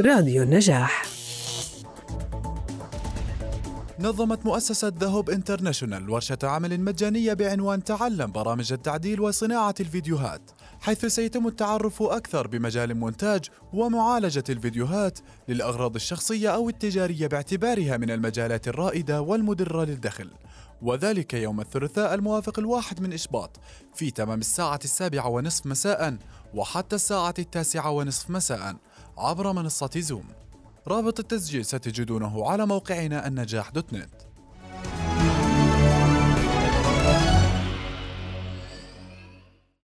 راديو النجاح. نظمت مؤسسة ذا هوب انترناشونال ورشة عمل مجانية بعنوان تعلم برامج التعديل وصناعة الفيديوهات حيث سيتم التعرف أكثر بمجال مونتاج ومعالجة الفيديوهات للأغراض الشخصية أو التجارية باعتبارها من المجالات الرائدة والمدرة للدخل. وذلك يوم الثلاثاء الموافق الواحد من إشباط في تمام الساعة السابعة ونصف مساء وحتى الساعة التاسعة ونصف مساء عبر منصة زوم رابط التسجيل ستجدونه على موقعنا النجاح دوت نت.